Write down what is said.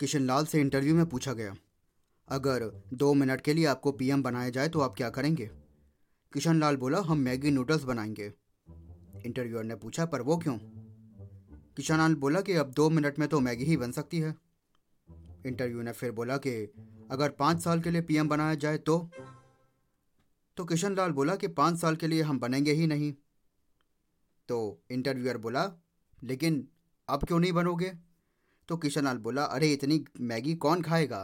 किशनलाल से इंटरव्यू में पूछा गया, अगर दो मिनट के लिए आपको पीएम बनाया जाए तो आप क्या करेंगे? किशन लाल बोला, हम मैगी नूडल्स बनाएँगे। इंटरव्यूअर ने पूछा, पर वो क्यों? किशन लाल बोला कि, अब दो मिनट में तो मैगी ही बन सकती है। इंटरव्यू ने फिर बोला कि, अगर पाँच साल के लिए पीएम बनाया जाए तो? तो किशन लाल बोला कि, पाँच साल के लिए हम बनेंगे ही नहीं। तो इंटरव्यूअर बोला, लेकिन अब क्यों नहीं बनोगे? तो किशन लाल बोला अरे इतनी मैगी कौन खाएगा?